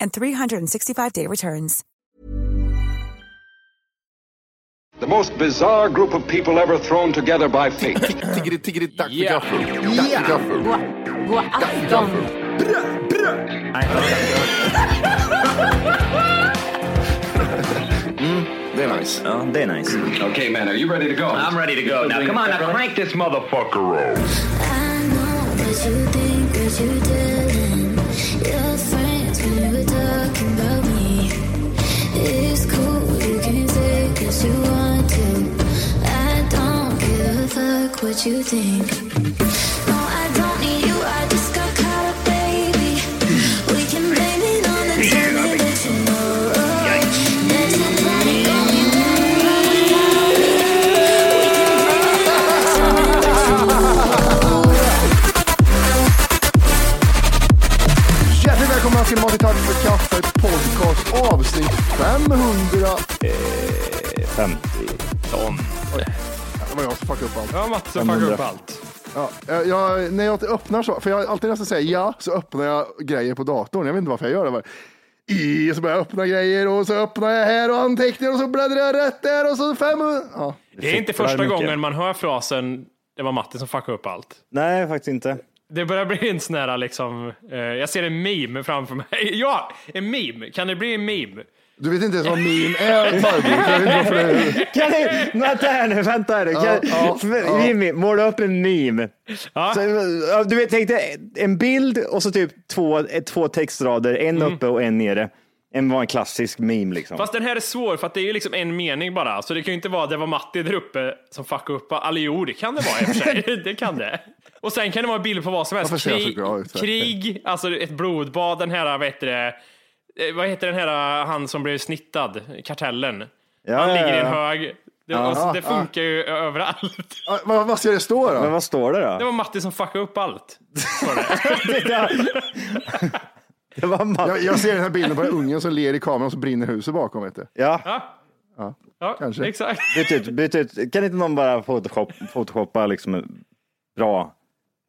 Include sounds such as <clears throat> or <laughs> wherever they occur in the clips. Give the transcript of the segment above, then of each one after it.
and 365-day returns. The most bizarre group of people ever thrown together by fate. Tiggeri, tiggeri, dack för gaffel. Dack för gaffel. God afton! <laughs> Mm, det är nice. Ja, det är nice. okay, man, are you ready to go? I'm ready to go now. Come on, now crank this motherfucker up. I know what you think, what you doing. Your what you think. No, I don't need you, I just got caught up, baby. We can blame it on the time that you know. There's <laughs> nobody going Hjärtligt välkomna till Mat i tack för kaffet podcast avsnitt 500. 50. Det var jag som fuckade upp allt. Ja, Mats som fuckar upp allt. Ja, jag, när jag öppnar så, för jag alltid nästan säger ja, så öppnar jag grejer på datorn. Jag vet inte varför jag gör det. Bara, I, så börjar jag öppna grejer och så öppnar jag här och anteckningar och så bläddrar jag rätt där och så 500. Ja. Det är inte första gången man hör frasen det var Matti som fuckade upp allt. Nej, faktiskt inte. Det börjar bli en sån här liksom, eh, jag ser en meme framför mig. <laughs> Ja, en meme. Kan det bli en meme? Du vet inte ens vad meme är farbror. <laughs> Kan du, vänta här nu, vänta här nu. Kan, ja, ja. Jimmy, måla upp en meme. Ja. Så, ja, du vet, tänk dig en bild och så typ två, två textrader, en uppe och en nere. En var en klassisk meme liksom. Fast den här är svår för att det är ju liksom en mening bara. Så det kan ju inte vara det var Matti där uppe som fuckade upp. Eller jo, det kan det vara i och för sig. <laughs> det kan det. Och sen kan det vara bilder på vad som helst. Krig, krig, alltså ett blodbad, den här, vad heter det, vad heter den här, han som blev snittad, kartellen. Ja, han ja, ligger i en ja. hög. Det, alltså, det funkar ju överallt. Ja, vad, vad ska det stå då? Men vad står det Det då? var Matti som fuckade upp allt. Det. <laughs> Det var. Jag, jag ser den här bilden på den ungen som ler i kameran och så brinner huset bakom. Vet du. Ja, Ja, ja kanske. exakt. byt ut, byt ut. Kan inte någon bara photoshop, photoshoppa liksom bra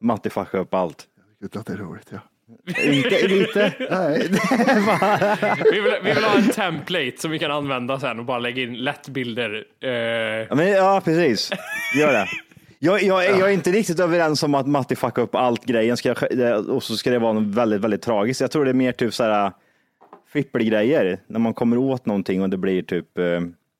Matti fucka upp allt? Att det är roligt. Ja. Inte lite. Nej. Vi vill, vi vill ha en template som vi kan använda sen och bara lägga in lätt bilder. Eh, Ja, men, ja, precis. Gör det. Jag, jag, jag är inte riktigt överens om att Matti fuckar upp allt grejen ska, och så ska det vara något väldigt, väldigt tragiskt. Jag tror det är mer typ så här fippelgrejer när man kommer åt någonting och det blir typ eh,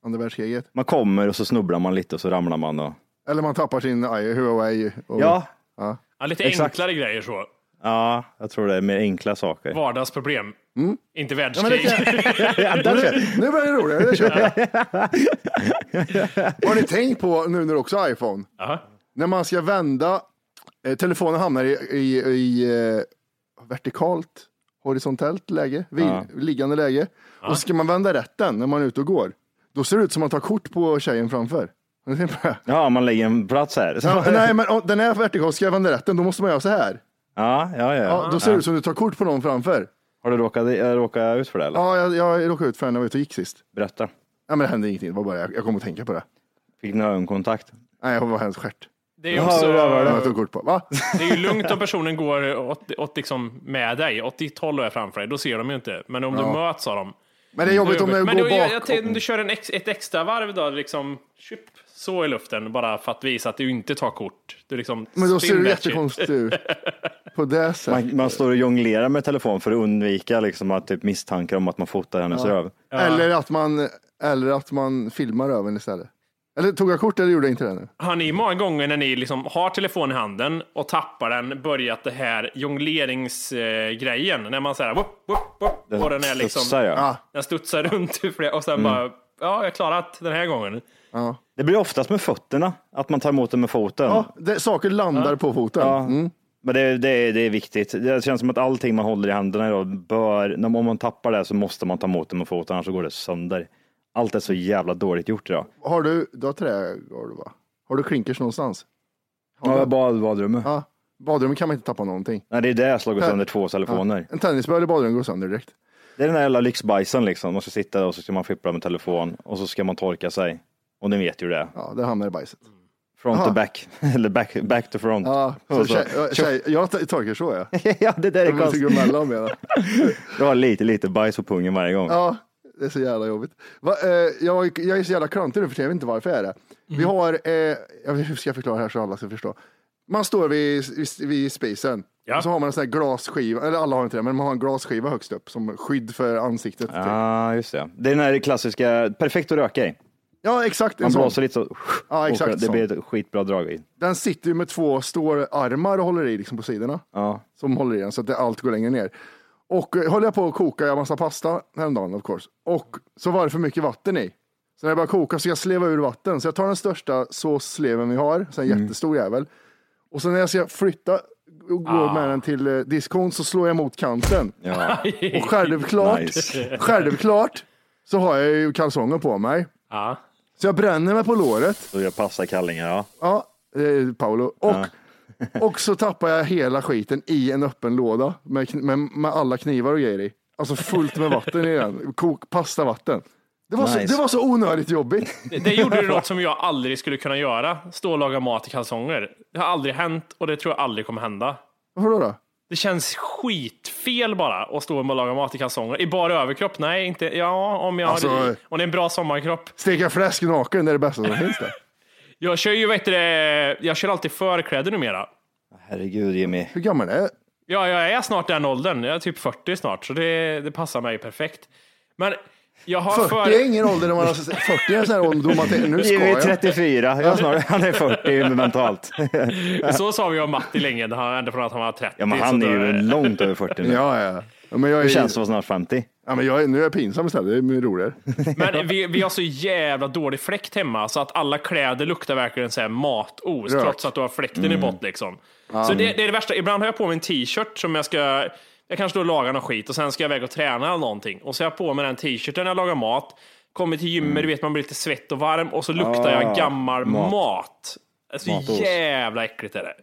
Andra världskriget. man kommer och så snubblar man lite och så ramlar man. Och, Eller man tappar sin i- Huawei. Och, ja, ja, lite Exakt. enklare grejer så. Ja, jag tror det är mer enkla saker. Vardagsproblem. Inte Mm. Ja, det världskrig. kan- <laughs> Ja, den kör- Nu börjar det roligare. Det kör jag. Har ni tänkt på nu när du också har iPhone? Jaha. När man ska vända, eh, telefonen hamnar i, i, i eh, vertikalt, horisontellt läge, vid, Ja. liggande läge. Och ska man vända rätt den när man är ute och går, då ser det ut som att man tar kort på tjejen framför. Ja, man lägger en plats här. Ja, nej, men den är vertikal, ska jag vända rätt den, då måste man göra så här. Ja, ja, ja. Ja, då ser det ut som att du tar kort på någon framför. Har du råkat, råkat ut för det eller? Ja, jag, jag råkade ut för den när jag var ute och gick sist. Berätta. Ja, men det hände ingenting, det var bara jag, jag kom att tänka på det. Fick ni ögonkontakt? Nej, jag var hennes stjärt. Det är också, det var Jag tog kort på. Va? <laughs> det är ju lugnt om personen går åt, åt liksom med dig, åt ditt håll och är framför dig. Då ser de ju inte. Men om du Ja. möts av dem, Men det är jobbigt om det Men går bak. jag tänkte om du kör en ex, ett extra varv då, liksom tjup, så i luften, bara för att visa att du inte tar kort. Du liksom Men då ser du jättekonstigt ut. På det <laughs> sättet. Man, man står och jonglerar med telefon för att undvika liksom, att typ, misstankar om att man fotar hennes röv. Eller, att man, eller att man filmar öven istället. Eller tog jag kort eller gjorde jag inte det nu? Har ni många gånger när ni liksom har telefon i handen och tappar den börjat det här jongleringsgrejen? När man säger whoop, whoop, whoop, och den är liksom, Studsar, ja. Ja. den studsar runt <laughs> och sen bara, ja, jag har klarat den här gången. Det blir oftast med fötterna, att man tar emot den med foten. Ja, det, saker landar på foten. Ja. Mm. Men det, det, det är viktigt. Det känns som att allting man håller i händerna idag bör, när- om man tappar det så måste man ta emot det med foten, annars så går det sönder. Allt är så jävla dåligt gjort idag. Har du, du har trägolv va? Har du klinkers någonstans? Ja, bad, badrummet. Ja. Badrummet kan man inte tappa någonting. Nej, det är det jag slagit sönder två telefoner. En tennisboll i badrummet går sönder direkt. Det är den där jävla lyxbajsen liksom. Man ska sitta och så ska man fippla med telefon och så ska man torka sig. Och ni vet ju det. Ja, det hamnar i bajset. Front Aha. to back. <laughs> Eller back, back to front. Ja, så tjej, tjej, jag torkar så ja. <laughs> ja, det där är konstigt. det. <laughs> Du har lite, lite bajs på pungen varje gång. Ja, det är så jävla jobbigt. Va, eh, jag, jag är så jävla klantig nu för tiden, jag vet inte varför jag är det. Vi har, eh, jag ska jag förklara det här så alla ska förstå? Man står vid, vid, vid spisen Ja. och så har man en sån här glasskiva, eller alla har inte det, men man har en glasskiva högst upp som skydd för ansiktet. typ. Ja, just det. Det är den här klassiska, perfekt att röka i. Ja, exakt. En Man sån. blåser lite så. Ja, exakt och Det så. blir ett skitbra drag i. Den sitter ju med två stålarmar och håller i liksom på sidorna. Ja. Som håller i den så att det, allt går längre ner. Och eh, höll jag på att koka en massa pasta häromdagen of course. Och så var det för mycket vatten i. Så när jag började koka så jag sleva ur vatten. Så jag tar den största såssleven vi har, så en Mm. jättestor jävel. Och så när jag ska flytta och gå med den till eh, diskon så slår jag mot kanten. Ja. Och självklart, <laughs> Nice. självklart så har jag ju kalsonger på mig. Ja. Så jag bränner mig på låret. Så jag passar kallingar, ja. Ja, eh, Paolo. Och, <laughs> och så tappar jag hela skiten i en öppen låda med, med, med alla knivar och grejer i. Alltså fullt med vatten i den. Kok, pastavatten. Det var, Nice. så, det var så onödigt jobbigt. Det, det gjorde du <laughs> något som jag aldrig skulle kunna göra, stå och laga mat i kalsonger. Det har aldrig hänt och det tror jag aldrig kommer hända. Varför då? då? Det känns skitfel bara att stå och laga mat i kalsonger. I bara överkropp? Nej, inte. Ja, om jag Alltså- har, om det är en bra sommarkropp. Steka fläsk naken, det är det bästa som finns där. <laughs> Jag kör ju, vet du, det, jag kör alltid förkläde numera. Herregud Jimmy. Hur gammal är Ja, jag är snart den åldern. Jag är typ 40 snart, så det, det passar mig perfekt. Men jag har 40 för... är ingen ålder när man har 40 är en sån här ålderdom att det- nu ska Jimmy är jag. 34, jag snart, han är 40 mentalt. <laughs> Så sa vi om Matti länge, när han- ända från att han var 30. Ja men han är ju långt över 40 nu. Ja, ja. Men jag är, känns det att vara snart 50? ja, men jag är, nu är jag pinsam istället, det är roligare. <laughs> Men vi, vi har så jävla dålig fläkt hemma så att alla kläder luktar verkligen så här matos Rök. trots att du har fläkten i bott liksom. Så det, det är det värsta. Ibland har jag på mig en t-shirt som jag ska, jag kanske då lagar någon skit och sen ska jag iväg och träna eller någonting. Och så har jag på mig den t-shirten när jag lagar mat. Kommer till gymmet, du vet man blir lite svett och varm och så luktar jag Ah, gammal mat. mat. Alltså Matos. jävla äckligt är det.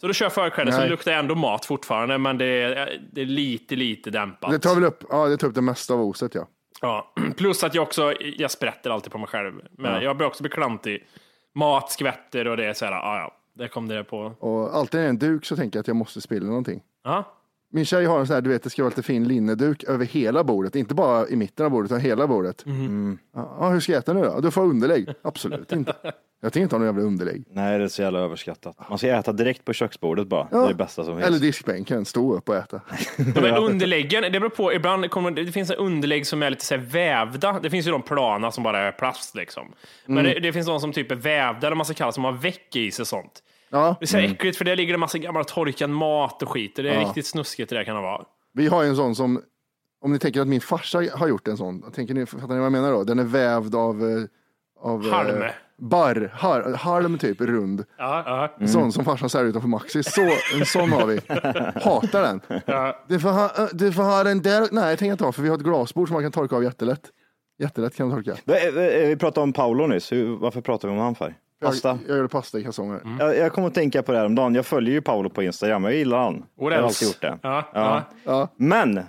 Så då kör jag förkläde så det luktar ändå mat fortfarande men det är, det är lite, lite dämpat. Det tar väl upp, ja, det tar upp det mesta av oset ja. Ja, <clears throat> plus att jag också, jag sprätter alltid på mig själv. Men jag blir också beklantig. Mat skvätter och det är så här, ja ja, där kom det på. Och alltid när det är en duk så tänker jag att jag måste spilla någonting. Ja, Min tjej har en sån här, du vet, det ska vara lite fin linneduk över hela bordet. Inte bara i mitten av bordet, utan hela bordet. Mhm. Ja, hur ska jag äta nu då? Du får underlägg. Absolut inte. Jag tänker inte ha någon jävla underlägg. Nej det är så jävla överskattat. Man ska äta direkt på köksbordet bara. Det är det bästa som finns. Eller diskbänken, stå upp och äta. de här underläggen, det beror på, ibland kommer det finns en underlägg som är lite så här vävda. Det finns ju de plana som bara är plast liksom. Men det, det finns de som typ är vävda, eller man ska kalla som har väck i sig sånt. Ja, Det är så här äckligt för det ligger en massa gammal torkad mat och skit. Det är riktigt snuskigt det där kan det vara. vi har ju en sån som, om ni tänker att min farsa har gjort en sån, tänker ni, fattar ni vad jag menar då? Den är vävd av, eh, av eh, Halm. barr, har, halm typ, rund. Ja, ja. En sån som farsan säljer utanför Maxis. Så, en sån har vi. Hatar den. Ja. Du får, ha, du får ha den där. Nej, jag tänker inte ha, för vi har ett glasbord som man kan torka av jättelätt. Jättelätt kan man torka. Vi- pratade om Paolo nyss, Hur, varför pratar vi om han för? Pasta? Jag, jag gör pasta i kalsonger. Jag, jag kommer att tänka på det här om dagen. Jag följer ju Paolo på Instagram, jag gillar han. Jag What har else? alltid gjort det. Ja, ja. Ja. Men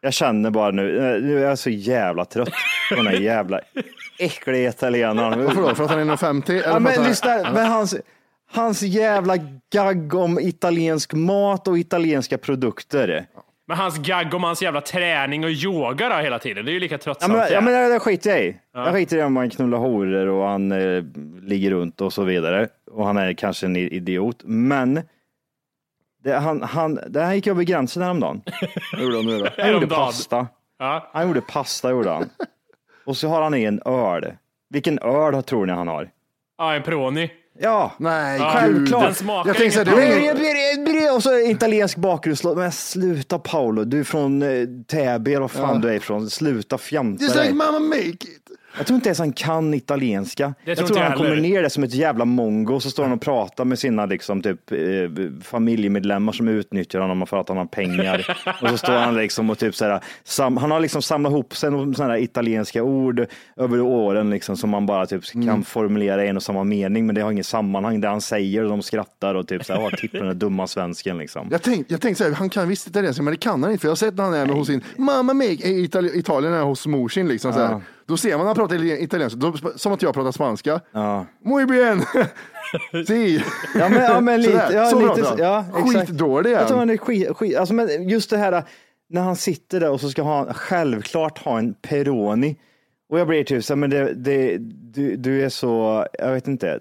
jag känner bara nu, eh, nu är jag så jävla trött på den här <laughs> jävla äckliga italienaren. Varför då? För att han är 1,50? Eller Ja, men han- lyssna, men hans, hans jävla gagg om italiensk mat och italienska produkter. Men hans gagg om hans jävla träning och yoga då hela tiden, det är ju lika Ja tröttsamt. men, det. ja, men det, det skiter jag i. Jag skiter i om han knullar horor och han eh, ligger runt och så vidare. Och han är kanske en idiot. Men det, han, han, det här gick över gränsen häromdagen. Vad <laughs> gjorde han nu då? Han gjorde pasta. Ja. Han gjorde pasta gjorde han. Och så har han i en öl. Vilken öl tror ni han har? ja, en Peroni. Ja, Nej, Ja, självklart. Den Jag tänkte så här, Och så italiensk bakgrundslåt. Men sluta Paolo, du är från eh, Täby eller vad fan du är ifrån. Sluta fjanta Just dig. like mama make it. Jag tror inte ens han kan italienska. Jag tror han kommer ner där som ett jävla mongo så står han och pratar med sina liksom, typ, eh, familjemedlemmar som utnyttjar honom för att han har pengar. och så står han liksom och typ så här, sam, han har liksom samlat ihop sig sådana italienska ord över åren liksom, som man bara typ Mm. kan formulera i en och samma mening, men det har ingen sammanhang. Det han säger och de skrattar och typ så här, "Åh, titta den där dumma svensken liksom. Jag tänkte, tänkte så här, han kan visst italienska, men det kan han inte. För jag har sett när han är med hos sin mamma make i Itali- Italien, är hos mor sin liksom. Så här. Då ser man han pratar itali- italienska, då, som att jag pratar spanska. Ja. Muy bien. <laughs> si. Ja men, ja, men lite, Sådär, ja, så lite, pratar han. ja, exakt. Skitdålig är Jag tror han. han är skit, skit, alltså, men just det här när han sitter där och så ska han självklart ha en Peroni. Och jag blir typ så men det, det, du, du är så, jag vet inte.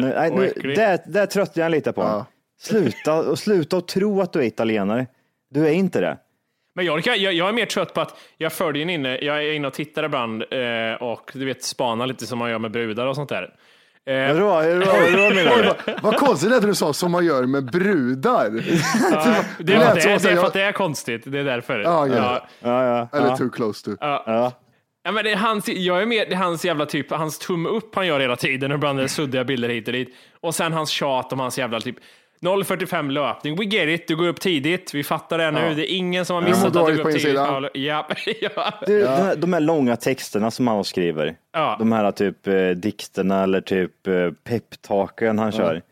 Nej, och äcklig. där, där tröttnar jag lite på honom. Sluta, och sluta och tro att du är italienare. Du är inte det. Men jag, jag, jag är mer trött på att jag följer in inne, jag är inne och tittar ibland eh, och du vet spanar lite som man gör med brudar och sånt där. Eh, <laughs> du? <laughs> vad, konstigt att du sa som man gör med brudar. <laughs> det, är lät för att det, är, det är för att det är konstigt, det är därför. Ja, ja. ja. Ja, ja, Eller ja. too close to. ja. Ja, men det är hans, jag är med, det är hans jävla typ, hans tumme upp han gör hela tiden och ibland är det suddiga bilder hit och dit. Och sen hans tjat om hans jävla typ 0.45 löpning. We get it, du går upp tidigt. Vi fattar det nu. Det är ingen som har missat att du går på upp tidigt. Paolo. Ja, ja. <laughs> Du, de, här, de här långa texterna som han skriver, Ja. de här typ eh, dikterna eller typ eh, peptalken han kör.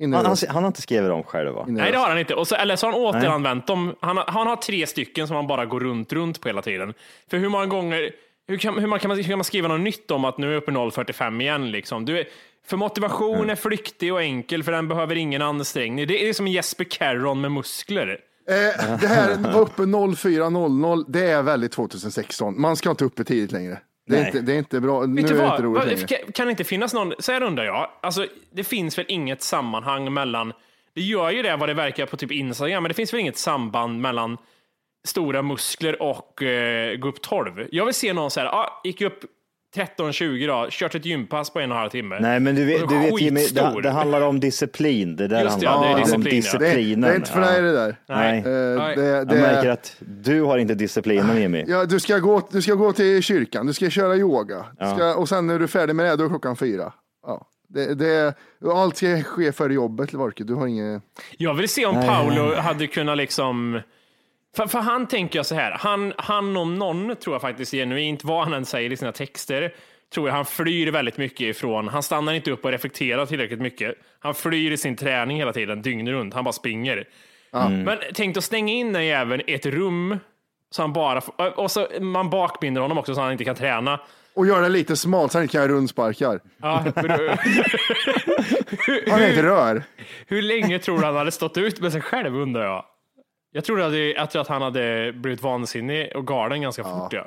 Han, han, han har inte skrivit dem själv va? Nej, det har han inte. Och så, eller så har han återanvänt dem. Han, har- han har tre stycken som han bara går runt, runt på hela tiden. För hur många gånger, hur kan, hur man, kan, man, hur kan man skriva något nytt om att nu är jag uppe i 0,45 igen? Liksom? Du är, för motivation är flyktig och enkel, för den behöver ingen ansträngning. Det är som Jesper Carron med muskler. Eh, det här var uppe 04.00, det är väldigt 2016. Man ska inte uppe tidigt längre. Det är, Nej. inte, det är inte bra. Nu Vet är du det inte roligt längre. kan, kan det inte finnas någon, så här undrar jag, alltså, det finns väl inget sammanhang mellan, det gör ju det vad det verkar på typ Instagram, men det finns väl inget samband mellan stora muskler och eh, gå upp 12. Jag vill se någon så här, ah, gick upp 13-20 då, kört ett gympass på en och en halv timme. Nej, men du vet, du vet Jimmy, det, det handlar om disciplin. Det där Just det, handlar ja, det är om disciplin, ja. Det, disciplinen. det är inte för dig det där. Nej. Eh, Nej. det, Jag det, märker att du har inte disciplinen Jimmy. ja, du, ska gå, du ska gå till kyrkan, du ska köra yoga. Du Ska, och sen när du är färdig med det, då är klockan fyra. Ja. Det, det, allt ska ske före jobbet, Lorke. Du har inget... Jag vill se om Paolo hade kunnat liksom för, för han tänker jag så här, han, han om någon tror jag faktiskt genuint, vad han än säger i sina texter, tror jag han flyr väldigt mycket ifrån, han stannar inte upp och reflekterar tillräckligt mycket. Han flyr i sin träning hela tiden, dygnet runt, han bara springer. Men tänk att stänga in den jäveln i ett rum, så han bara, och så man bakbinder honom också så han inte kan träna. Och gör det lite smalt så han inte kan göra rundsparkar. Ja, <laughs> <laughs> Han är ett rör. Hur länge tror du han hade stått ut med sig själv undrar jag? Jag tror att, det- jag tror att han hade blivit vansinnig och galen ganska fort. Ja.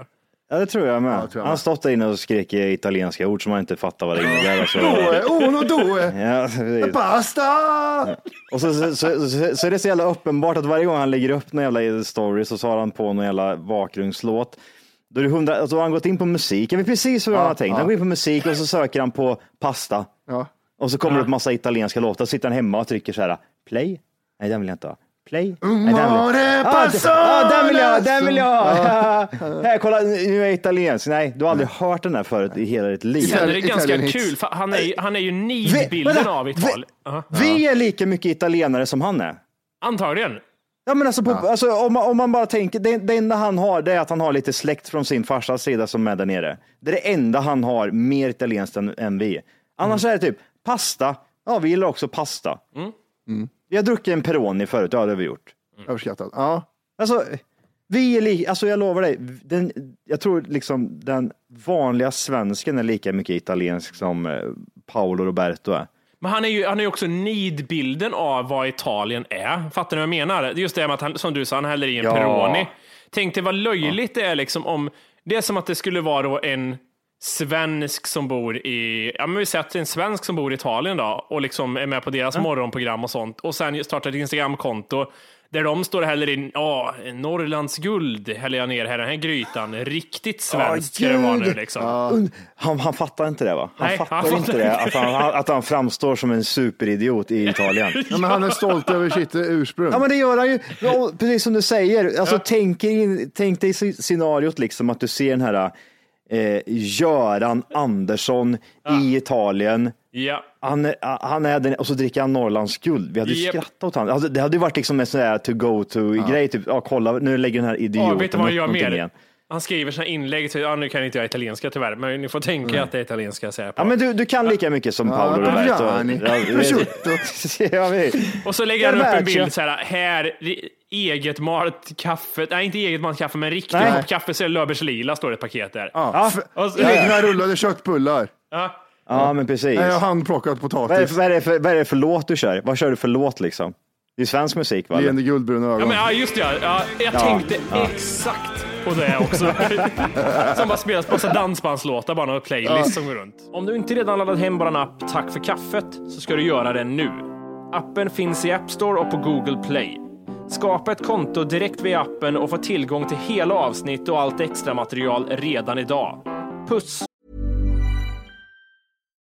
Ja, det tror jag med. tror jag Han med. har stått där inne och skrek italienska ord som man inte fattar vad det innebär. Alltså. <laughs> Due, uno, due, <laughs> Ja, precis. basta! och så, så, så, så, så är det så jävla uppenbart att varje gång han lägger upp någon jävla story så har han på någon jävla bakgrundslåt. Då, är det hundra, alltså har han gått in på musik, jag vet precis vad han har tänkt. Han går in på musik och så söker han på pasta. Ja. Och så kommer det upp massa italienska låtar. Så sitter han hemma och trycker så här, play? Nej, den vill jag inte ha. Play? Nej, den vill jag Amore Ah, d- ah, den vill jag, den vill jag! <laughs> Här, kolla, nu är jag italiensk. Nej, du har aldrig hört den här förut i hela ditt liv. Sen är det Italian ganska hits. kul, för han är, ju- han är ju nidbilden av vi- Italien. Ja. Vi är lika mycket italienare som han är. Antagligen. Ja, men alltså, på, alltså, om, man, om man bara tänker, det, det enda han har det är att han har lite släkt från sin farsas sida som är där nere. Det är det enda han har mer italienskt än, än vi. Annars är det typ pasta. Ja, vi gillar också pasta. Vi har druckit en Peroni förut, ja det har vi gjort. Överskattat. Ja. Alltså, vi är li, alltså jag lovar dig, den, jag tror liksom den vanliga svensken är lika mycket italiensk som eh, Paolo Roberto är. Men han är ju han är ju också nidbilden av vad Italien är. Fattar ni vad jag menar? Just det med att han, som du sa, han häller i en Ja. Peroni. Tänk dig vad löjligt det är liksom om, det är som att det skulle vara då en svensk som bor i, ja men vi säger att det är en svensk som bor i Italien då och liksom är med på deras morgonprogram och sånt och sen startar ett Instagramkonto där de står och häller in, ja, Norrlands guld häller jag ner här i den här grytan. Riktigt svenskt ska det vara nu liksom. Und- Han, han fattar inte det va? Han Nej, fattar han fattar inte det, att han, att han framstår som en superidiot i Italien. <laughs> Ja, men han är stolt över sitt ursprung. Ja men det gör han ju, Ja, precis som du säger. Alltså, tänk, in, tänk dig sc- scenariot liksom att du ser den här eh, Göran Andersson i Italien. Ja. Han, han är den, och så dricker han Norrlands guld. Vi hade Japp. skrattat åt honom. Alltså, det hade varit liksom en sån där to go to grej. Typ, ja, kolla nu lägger den här idioten Ja, vet du vad upp gör mer? Han skriver sina inlägg, till, ja, nu kan inte jag italienska tyvärr, men ni får tänka att det är italienska jag säger på. Ja, men du, du kan lika mycket som Paolo Roberto. Ja, Prosciutto. <laughs> ja, <laughs> Och så lägger han upp en bild så här, här, ri- eget malt kaffe, nej inte eget malt kaffe, men riktigt Nej. kaffe, så Löfbergs Lila, står det ett paket där. Ja. Och så, Egna rullade köttbullar. ja. Ja, men precis. Nej, handplockat Vad är, potatis. för, vad, är det för, vad är det för låt du kör? Vad kör du för låt liksom? Det är svensk musik va? Leende guldbruna Ja, ögon. men, ja, just det. Ja. Ja, jag Ja, tänkte ja. exakt på det också. <laughs> som bara spelas på massa dansbandslåtar, bara någon playlist som går runt. Om du inte redan laddat hem vår app Tack för kaffet så ska du göra det nu. Appen finns i App Store och på Google Play. Skapa ett konto direkt via appen och få tillgång till hela avsnitt och allt extra material redan idag. Puss!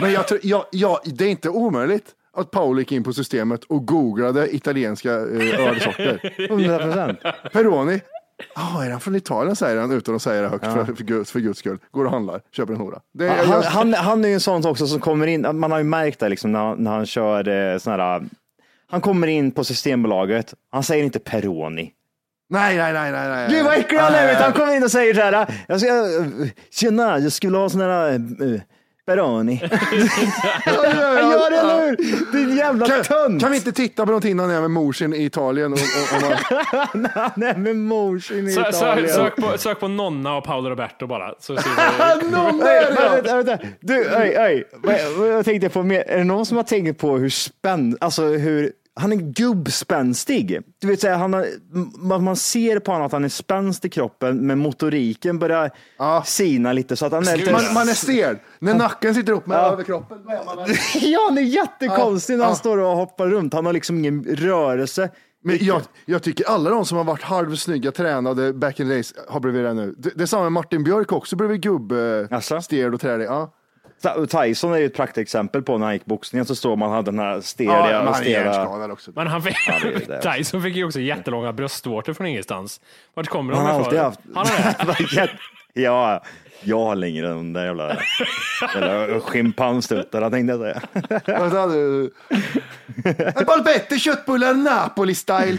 Men jag tror, ja, ja, det är inte omöjligt att Paul gick in på systemet och googlade italienska eh, ölsorter. <laughs> 100 procent. Peroni. Ja, är han från Italien säger han utan att säga det högt för, för, guds, för guds skull. Går och handlar, köper en hora. Det, Han, jag, han, han är ju en sån också som kommer in, man har ju märkt det liksom när, han- när han kör eh, sån här, han kommer in på Systembolaget, han säger inte Peroni. nej, nej, nej, nej, nej. Gud vad äcklig han är! Han kommer in och säger så här, jag ska, eh, tjena, jag skulle ha sån här Peroni. Han <laughs> gör det, eller hur? Din jävla Kan, tönt! kan vi inte titta på någonting när han är med morsin i Italien? Och, och, och <laughs> man, Han är med morsin i Sö, sö, Italien. sök, på, sök på Nonna och Paolo Roberto bara. Så är det! <laughs> vänta. Du, oj, oj. Vad- Jag tänkte på är det någon som har tänkt på hur spänd, alltså hur, han är gubbspänstig. Du så här, han har, man, man ser på honom att han är spänst i kroppen, men motoriken börjar Ja. sina lite så att han är lite... Man, man är stel. När nacken sitter upp med överkroppen, man väl- <laughs> Ja, han är jättekonstig när han Ja. står och hoppar runt. Han har liksom ingen rörelse. Men jag, jag tycker alla de som har varit halvsnygga, tränade back in the days har blivit det nu. Det, det är samma med Martin Björk också, blivit gubb, eh, Jaså? stel och trälig. Ja. Tyson är ju ett praktexempel på när han gick boxningen så står man och hade den här Ja, steliga men han är stela... också. Men han fick. <laughs> Tyson fick ju också jättelånga bröstvårtor från ingenstans. Vart kommer de Han har ifrån? alltid haft... Han har det? <laughs> ja, jag har längre än den där jävla, jävla schimpansstuttarna tänkte jag säga. <laughs> Vad sa du? En Balbette köttbullar Napoli-style.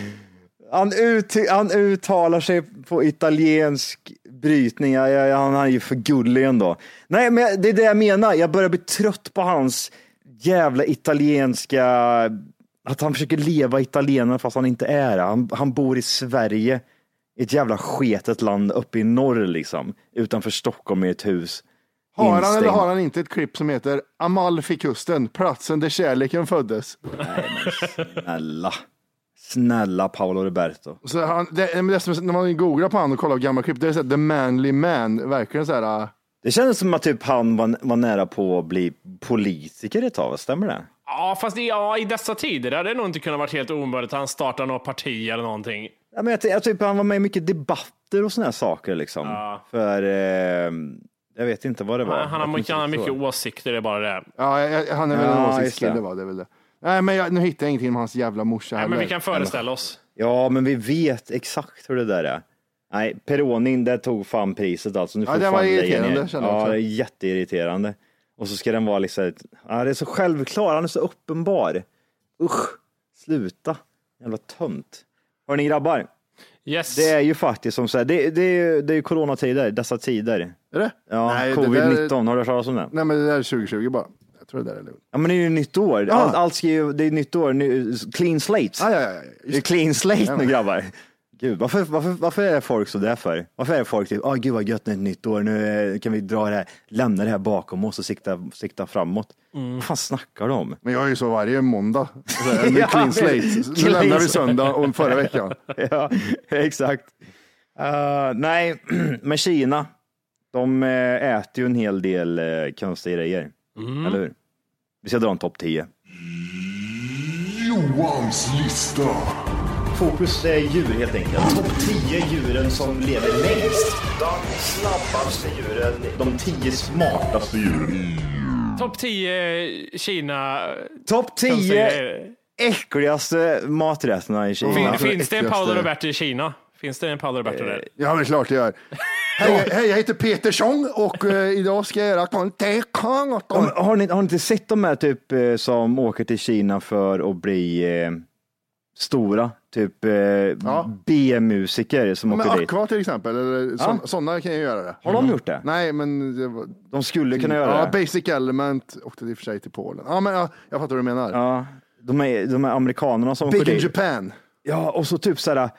Han, ut, han uttalar sig på italiensk brytning. Ja, ja, ja, han är ju för gullig ändå. Nej, men det är det jag menar. Jag börjar bli trött på hans jävla italienska, att han försöker leva italienare fast han inte är det. Han, han bor i Sverige, i ett jävla sketet land uppe i norr liksom, utanför Stockholm i ett hus. Har han eller Instängd. har han inte ett klipp som heter Amalfikusten, platsen där kärleken föddes? Snälla, snälla Paolo Roberto. Så han, det, men det som, när man googlar på honom och kollar på gamla klipp, det är så här, the manly man, verkligen så här. äh, Det kändes som att typ han var, var nära på att bli politiker ett tag, stämmer det? Ja, fast i, ja, i dessa tider hade det nog inte kunnat varit helt omöjligt att han startar något parti eller någonting. Ja, men jag, jag typ han var med i mycket debatter och såna här saker liksom. För eh, jag vet inte vad det var. Han, han, har han har mycket åsikter, det är bara det. Ja, jag, han är väl Ja, en åsiktskille det. va, det är väl det. Nej, men jag, nu hittar jag ingenting om hans jävla morsa Nej, heller. men vi kan föreställa oss. Ja, men vi vet exakt hur det där är. Nej, Peronin, det tog fan priset alltså. Nu Ja, får den fan var lägga irriterande, ner. kände jag Ja, också. det är jätteirriterande. Och så ska den vara liksom, ja, det är så självklar, han är så uppenbar. Usch, sluta. Jävla tönt. Hörni grabbar, Yes. det är ju faktiskt som så här, det, det, är ju- det är ju coronatider, dessa tider. Är det? Ja, Nej, det covid-19, där- har du hört talas om det? Nej, men det där är 2020 bara. Jag tror det där är lugnt. Ja men det är ju nytt år. Ja. Allt, allt ska ju, det är nytt år, ny, clean slate. Ah, ja, ja, ja. Det är clean slate Ja, nu grabbar. Gud, varför, varför, varför är folk så där för? Varför är folk typ, åh gud vad gött, det är ett nytt år, nu eh, kan vi dra det här, lämna det här bakom oss och sikta, sikta framåt. Vad fan snackar de om? Men jag är ju så varje måndag. Så här, <laughs> Med Ja, clean slate. Nu clean lämnar vi söndag och förra veckan. <laughs> ja, exakt. Eh, nej, <clears throat> men Kina, de eh, äter ju en hel del uh, konstiga grejer. Eller hur? Vi ska dra en topp 10. Johans lista. Fokus är djur helt enkelt. Topp 10 djuren som lever längst. De snabbaste djuren. De 10 smartaste djuren. Topp 10 Kina. Topp 10 äckligaste maträtterna i Kina. Fin, finns det en. Paolo Roberto i Kina? Finns det en Paolo Roberto där? Ja, men klart det gör. <laughs> Hej, hej, jag heter Peter Song och eh, idag ska jag göra kontekong Om, har, ni, har ni inte sett de här typ eh, som åker till Kina för att bli eh, stora? Typ eh, B-musiker som Men åker dit. Aqua till exempel, eller Ja. sådana kan ju göra det. Har de gjort det? Nej, men det var, De skulle kunna göra ja, det. Basic Element åkte i och för sig till Polen. Ja, men ja, jag fattar vad du menar. Ja, de är, de är amerikanerna som Big åker in dit. Japan. Ja, och så typ så här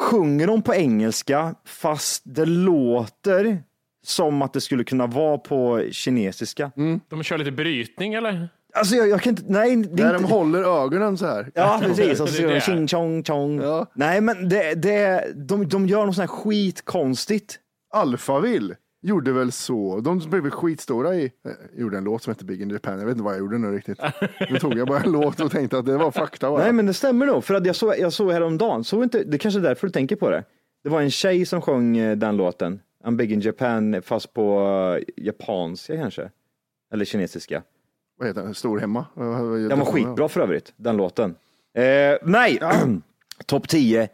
sjunger de på engelska fast det låter som att det skulle kunna vara på kinesiska. De kör lite brytning eller? Alltså jag, jag kan inte, nej. Det Där är de inte, håller ögonen så här. ja, precis. Och så Det är säger de det. tjing tjong tjong. Ja. Nej, men det, det, de, de gör något sånt här skitkonstigt. Alphaville gjorde väl så. De blev väl skitstora i, eh, gjorde en låt som heter Big in Japan. Jag vet inte vad jag gjorde nu riktigt. Nu tog jag bara en låt och tänkte att det var fakta. bara. Nej, men det stämmer nog. För att jag såg, jag såg häromdagen, såg inte, det kanske är därför du tänker på det. Det var en tjej som sjöng eh, den låten. I'm big in Japan, fast på uh, japanska kanske. Eller kinesiska. Vad heter den? Stor hemma? Den var skitbra för övrigt, den låten. Eh, nej, <clears throat> topp 10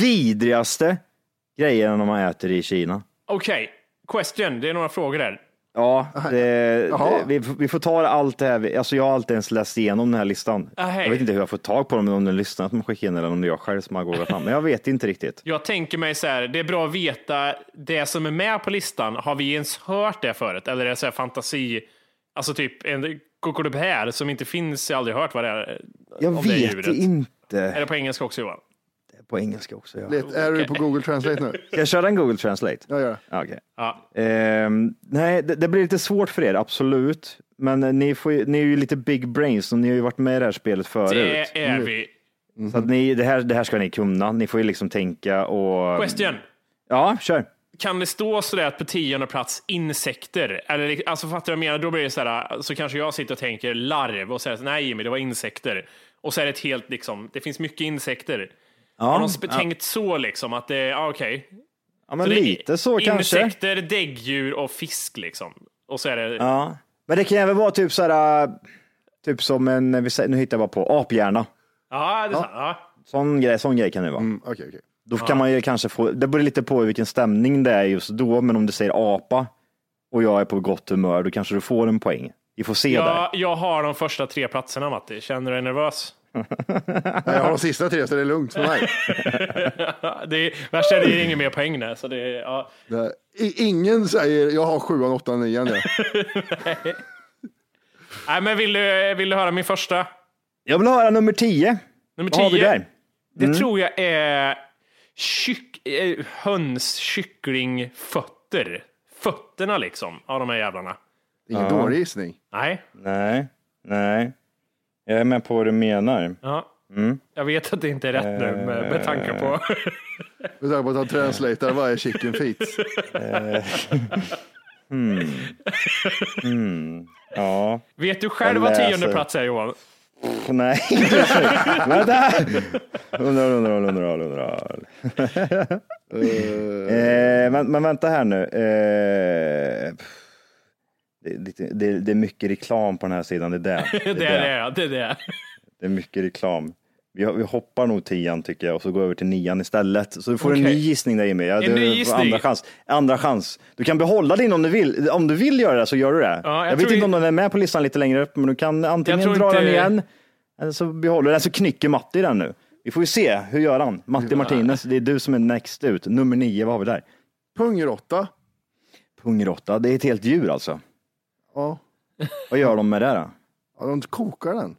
vidrigaste grejerna man äter i Kina. Okej, question. Det är några frågor där. Ja, det, det, vi, vi får ta allt det här. Alltså jag har alltid ens läst igenom den här listan. Ah, hej. Jag vet inte hur jag får tag på dem, om de lyssnar att de skickar in eller om det är jag själv som har googlat fram. Men jag vet inte riktigt. Jag tänker mig så här, det är bra att veta det som är med på listan. Har vi ens hört det förut? Eller är det så här fantasi? Alltså typ en kokodopär som inte finns, jag har aldrig hört vad det är. Jag om det är vet djuret. inte. Är det på engelska också Johan? På engelska också. Ja. Let, är du på Google Translate nu? Ska jag köra en Google Translate? Jag gör det. Ja, Okej. Ja. Ehm, nej, det, det blir lite svårt för er, absolut. Men eh, ni, får, ni är ju lite big brains och ni har ju varit med i det här spelet förut. Det är vi. Så att ni, det, här, det här ska ni kunna. Ni får ju liksom tänka och... Question. Ja, kör. Kan det stå sådär att på tionde plats insekter? Eller, alltså fattar du vad jag menar? Då blir det så här, så kanske jag sitter och tänker larv och säger så, nej Jimmy, det var insekter. Och så är det ett helt liksom, det finns mycket insekter. Har Ja, de sp- ja. tänkt så liksom att det, ja okej. ja men Så är lite så kanske. Insekter, däggdjur och fisk liksom. Och så är det, Ja. Men det kan även vara typ så här, typ som en, nu hittar jag bara på, aphjärna. ja det är sant. Ja. Sån grej, sån grej kan det vara. Mm, Okej, okej. Då kan man ju kanske få, det beror lite på vilken stämning det är just då, men om du säger apa och jag är på gott humör, då kanske du får en poäng. Vi får se Jag, där. jag har de första tre platserna Matti, känner du dig nervös? Nej, jag har de sista tre så det är lugnt för mig. <laughs> det är, värsta är det är ingen mer poäng där. Så det, är- ja. Det- i- Ingen säger jag har sjuan, åttan, nian. Ja. <laughs> Nej, men vill du, vill du höra min första? Jag vill höra nummer 10. Nummer Vad har vi 10. där? Det Mm. tror jag är kyck, eh, höns, kyckling, fötter. Fötterna liksom, av de här jävlarna. Ingen Ja. dålig gissning. Nej. Nej, nej. Jag är med på vad du menar. Ja. Mm. Jag vet att det inte är rätt nu med, med tanke på... <laughs> Med tanke på att han translatar vad är chicken feet. <laughs> Hmm. Hmm. Ja. vet du själv vad tionde plats är Johan? Pff, Nej, vänta! Undrar, undrar, undrar. eh, men, men vänta här nu. Eh. Det, är det, det är mycket reklam på den här sidan. Det är det. <laughs> Det är det, det är det. Det är mycket reklam. Vi, vi hoppar nog tian tycker jag och så går över till nian istället. Så du får en Okej. ny gissning där Jimmy. Ja, En du ny gissning? Andra chans. Andra chans. Du kan behålla din om du vill. Om du vill göra det så gör du det. Ja, jag jag vet inte om den är med på listan lite längre upp, men du kan antingen dra inte- den igen eller så behåller du den. Så knycker Matti den nu. Vi får ju se. Hur gör han? Matti Martinez, det är du som är next ut. Nummer nio, vad har vi där? Pungrotta. Pungrotta. Det är ett helt djur alltså. Ja. Vad gör de med det då? ja, de kokar den.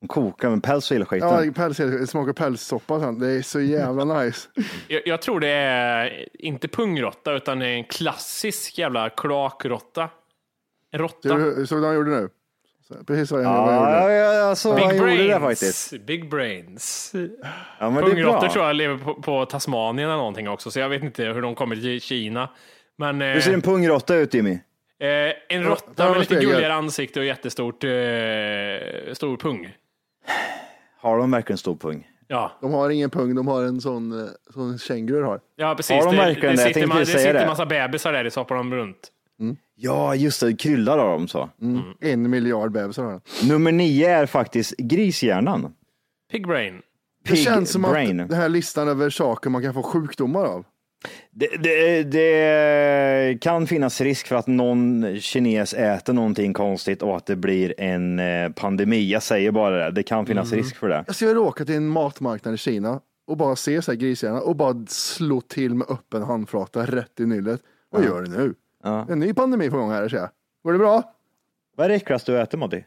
De kokar med päls och hela skiten. Ja, päls, det smakar pälssoppa sen. Det är så jävla nice. Jag, jag tror det är inte pungrotta utan en klassisk jävla kloakrotta. En råtta. Såg du så vad han gjorde nu? Så, precis vad jag Ja, gjorde. ja, ja, så Big han gjorde det brains. faktiskt. Big brains. Ja, men bra. tror jag lever på, på Tasmanien eller någonting också, så jag vet inte hur de kommer till Kina. Men eh, Hur ser en pungrotta ut Jimmy? Eh, en ta råtta med lite gulligare ansikte och jättestort eh, stor pung. Har de verkligen stor pung? Ja, De har ingen pung, de har en sån eh, som kängurur har. ja precis. Har de det, verkligen det det? Sitter, tänkte ma- det sitter det. en massa bebisar där, så hoppar de runt. Ja, just det. Kryllar av dem så. Mm. En miljard bebisar har den. Nummer nio är faktiskt grishjärnan. Pig brain. Det Pig känns som brain. att den här listan över saker man kan få sjukdomar av. Det, det, det kan finnas risk för att någon kines äter någonting konstigt och att det blir en eh, pandemi. Jag säger bara det. Det kan finnas risk för det. Jag ska åka till en matmarknad i Kina och bara se så här grishjärna och bara slå till med öppen handflata rätt i nyllet. Vad gör du nu? Ja. En ny pandemi på gång här ser jag. Går det bra? Vad är det äckligaste du äter Matti?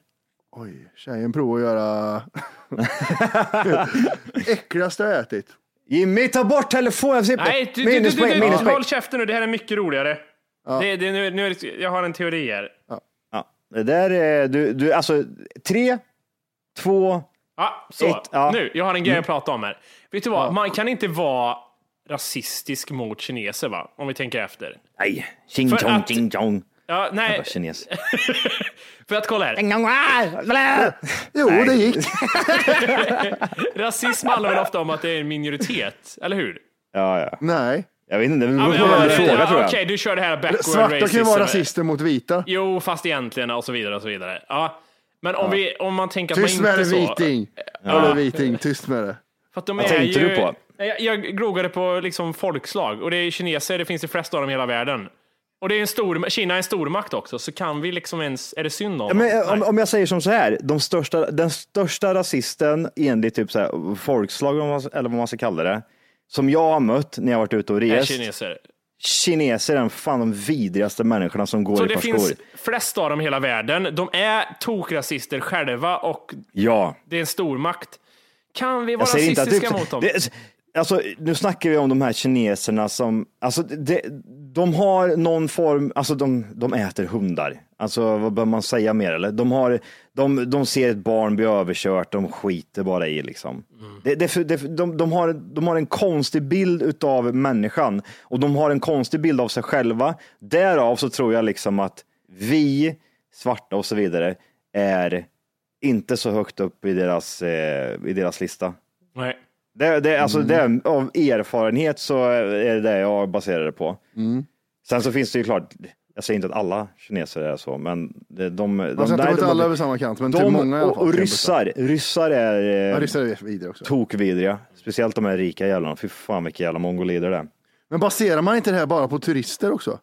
Oj, tjejen provar att göra <laughs> <laughs> äckligaste jag ätit. Jimmy, ta bort telefonen! Jag ser- Nej, du, du, du, du, du, håll käften nu, det här är mycket roligare. Det, det, nu, nu jag har en teori här. Ja, det där är, du, du, alltså tre, två, Ja, så. Ett, ja. Nu, jag har en grej att prata om här. Vet du vad, man kan inte vara rasistisk mot kineser va? Om vi tänker efter. nej, ching chong, ching chong. Ja, nej, Jävla kines. <laughs> för att kolla här. Jo, det gick. <laughs> Rasism handlar väl ofta om att det är en minoritet, eller hur? Ja, ja. Nej. Jag vet inte, det Ja, beror på vem du ja, frågar ja, tror jag. Okej, du kör det här backward Svarta kan ju vara racism. rasister mot vita. Jo, fast egentligen och så vidare och så vidare. Ja. Men om, vi, om man tänker att Tyst man med inte det så... viting. Hallå viting, tyst med det. För att de Vad är tänkte ju, du på? Jag, jag glogade på liksom folkslag och det är kineser, det finns de flesta av dem i hela världen. Och det är en stor, Kina är en stormakt också, så kan vi liksom ens, är det synd om men, dem? om, om jag säger som så här, de största, den största rasisten enligt typ så här, folkslag eller vad man- ska kalla det, som jag har mött när jag varit ute och är rest. kineser. Kineser är fan de vidrigaste människorna som går Så i det par finns skor. flest av dem i hela världen. De är tokrasister själva och Ja, det är en stormakt. Kan vi vara rasistiska det, mot dem? det, Alltså, nu snackar vi om de här kineserna som, alltså, det, de har någon form, alltså de, de äter hundar. Alltså vad bör man säga mer eller? De, har, de, de ser ett barn bli överkört, de skiter bara i liksom. Det, det, det, de, de, har, de har en konstig bild utav människan och de har en konstig bild av sig själva. Därav så tror jag liksom att vi, svarta och så vidare, är inte så högt upp i deras, eh, i deras lista. Nej. Det, det, alltså det, av erfarenhet så är det det jag baserar det på. Sen så finns det ju klart, jag säger inte att alla kineser är så, men de... de, Man nej, inte de- alla över samma kant, men de, till många i alla fall. och ryssar, ryssar är eh, Ja, ryssar är vidare också. tokvidriga. Speciellt de här rika jävlarna. Fy fan vilka jävla mongolider det är. Men baserar man inte det här bara på turister också?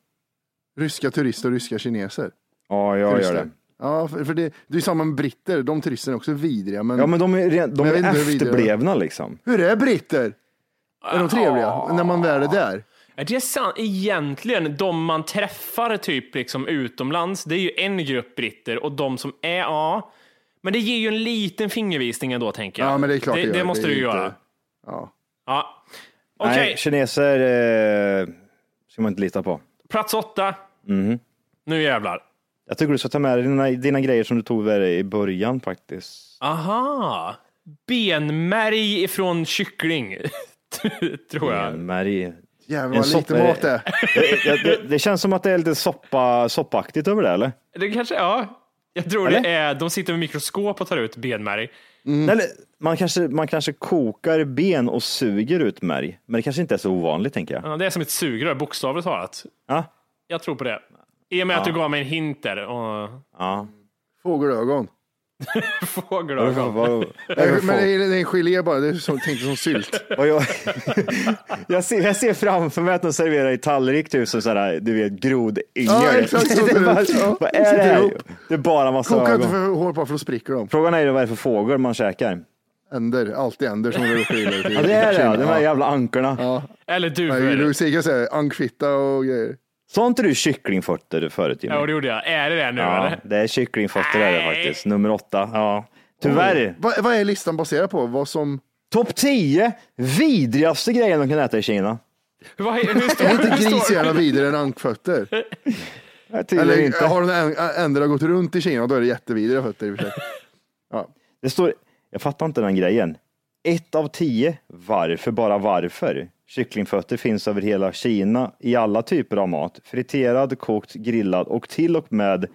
Ryska turister och ryska kineser? Ja, jag Turister. gör det. Ja, för, för det, det är samma med britter, de turisterna är också vidriga. Men, Ja, men de är, ren- de jag vet är hur efterblivna liksom. Hur är britter? Är de trevliga när man väl är där? Är det sant? Egentligen, de man träffar typ liksom utomlands, det är ju en grupp britter och de som är, ja. Men det ger ju en liten fingervisning ändå, tänker jag. Ja, men det är klart det, det gör. det måste Det är du inte- göra. Ja. Ja. Okej, Nej, kineser eh, ska man inte lita på. plats åtta. Mhm. Nu jävlar. Jag tycker du ska ta med dig dina, dina grejer som du tog med dig i början faktiskt. Aha. Benmärg ifrån kyckling. <laughs> Tror jag. Märg. Jävlar En vad lite mat det. Det, det, det känns som att det är lite soppa, soppaktigt över det eller? Det kanske, ja. Jag tror Eller? det är, de sitter med mikroskop och tar ut benmärg. eller man, kanske, man kanske kokar ben och suger ut märg. Men det kanske inte är så ovanligt tänker jag. Ja, det är som ett sugrör, bokstavligt talat. Ja. Jag tror på det. I och med att du gav mig en hint där. Och... Ja. Fågelögon. <laughs> Fågelögon. Men det är, en gelé bara, det är som, tänkte som sylt. <laughs> Och jag, <laughs> jag, ser, jag ser framför mig att de serverar i tallrik tusen sådär, du vet, grodyngel. Ja, exakt så Det bara-. Ja, Vad är det här? Det är bara massa Koka inte ögon. för hårt bara för då spricker de. Frågan är ju vad det är för fågel man käkar. Änder, alltid änder som vidare till. Ja det är det, ja. de här jävla ankorna. Ja. Eller duvor. CK säger ankfitta och grejer. Sa inte du kycklingfötter förut Jimmy? Ja, det gjorde jag. Är det det nu Ja, eller? det är kycklingfötter är det faktiskt. Nummer åtta. Ja. Tyvärr. Vad, vad är listan baserad på? Vad som... Topp 10 vidrigaste grejen de kan äta i Kina. Vad, hur står Är inte hur står- grishjärna vidare än ankfötter? <laughs> Eller inte. har den ändra gått runt i Kina, då är det jättevidriga fötter i och för sig. Det står, jag fattar inte den grejen. Ett av tio, varför bara varför? Kycklingfötter finns över hela Kina i alla typer av mat. Friterad, kokt, grillad och till och med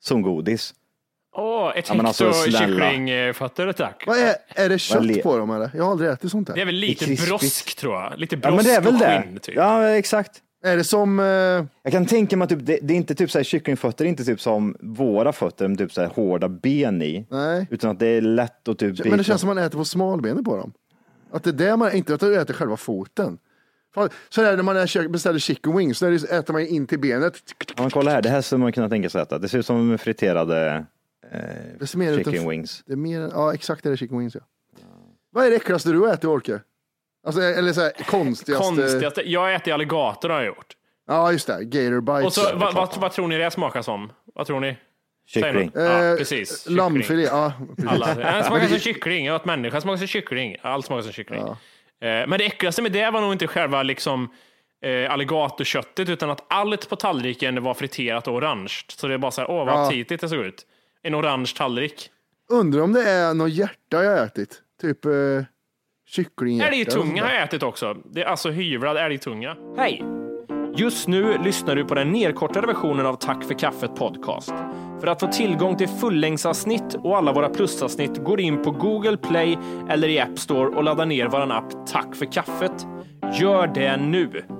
som godis. Åh, ett Ja, hekto alltså, kycklingfötter tack. Vad är, är det kött på dem eller? Jag har aldrig ätit sånt Det är här. väl lite Det är brosk tror jag. Lite Ja brosk men det är väl och det. skinn typ. Ja exakt. Är det som... Eh, Jag kan tänka mig att typ, det, det är inte typ så här, kycklingfötter inte typ som våra fötter med typ så här hårda ben i. nej, Utan att det är lätt att typ men det känns som man äter på smalbenet på dem. Att det är det man, inte att du äter själva foten. Så är det när man beställer chicken wings, så äter man in till benet. Ja, men kolla här, det här skulle man kunna tänka sig äta. Det ser ut som friterade ut chicken att- wings. Det är mer, ja exakt det är chicken wings ja. Vad är det äckligaste du ätit Orke? Alltså, eller så här, konstigaste. Konstigaste. Jag äter alligator har jag gjort. Ja just det, gator bites. Och så, vad, vad, vad tror ni det smakar som? Vad tror ni? Kyckling. Ja, Eh, precis. Lammfilé, ja. precis. Alla. <laughs> Det smakar som kyckling. Jag åt människa smakar som kyckling. Allt smakar som kyckling. Eh, Men det äckligaste med det var nog inte själva liksom, eh, alligatorköttet, utan att allt på tallriken var friterat och orange. Så det är bara så här, åh vad Ja. aptitligt det såg ut. En orange tallrik. Undrar om det är något hjärta jag ätit. Typ eh, kycklinghjärta. eller sånt Älgtunga har jag ätit också. Det är alltså hyvlad älgtunga. Hej! Just nu lyssnar du på den nedkortade versionen av Tack för kaffet podcast. För att få tillgång till fullängdsavsnitt och alla våra plusavsnitt går in på Google Play eller i App Store och laddar ner vår app Tack för kaffet. Gör det nu!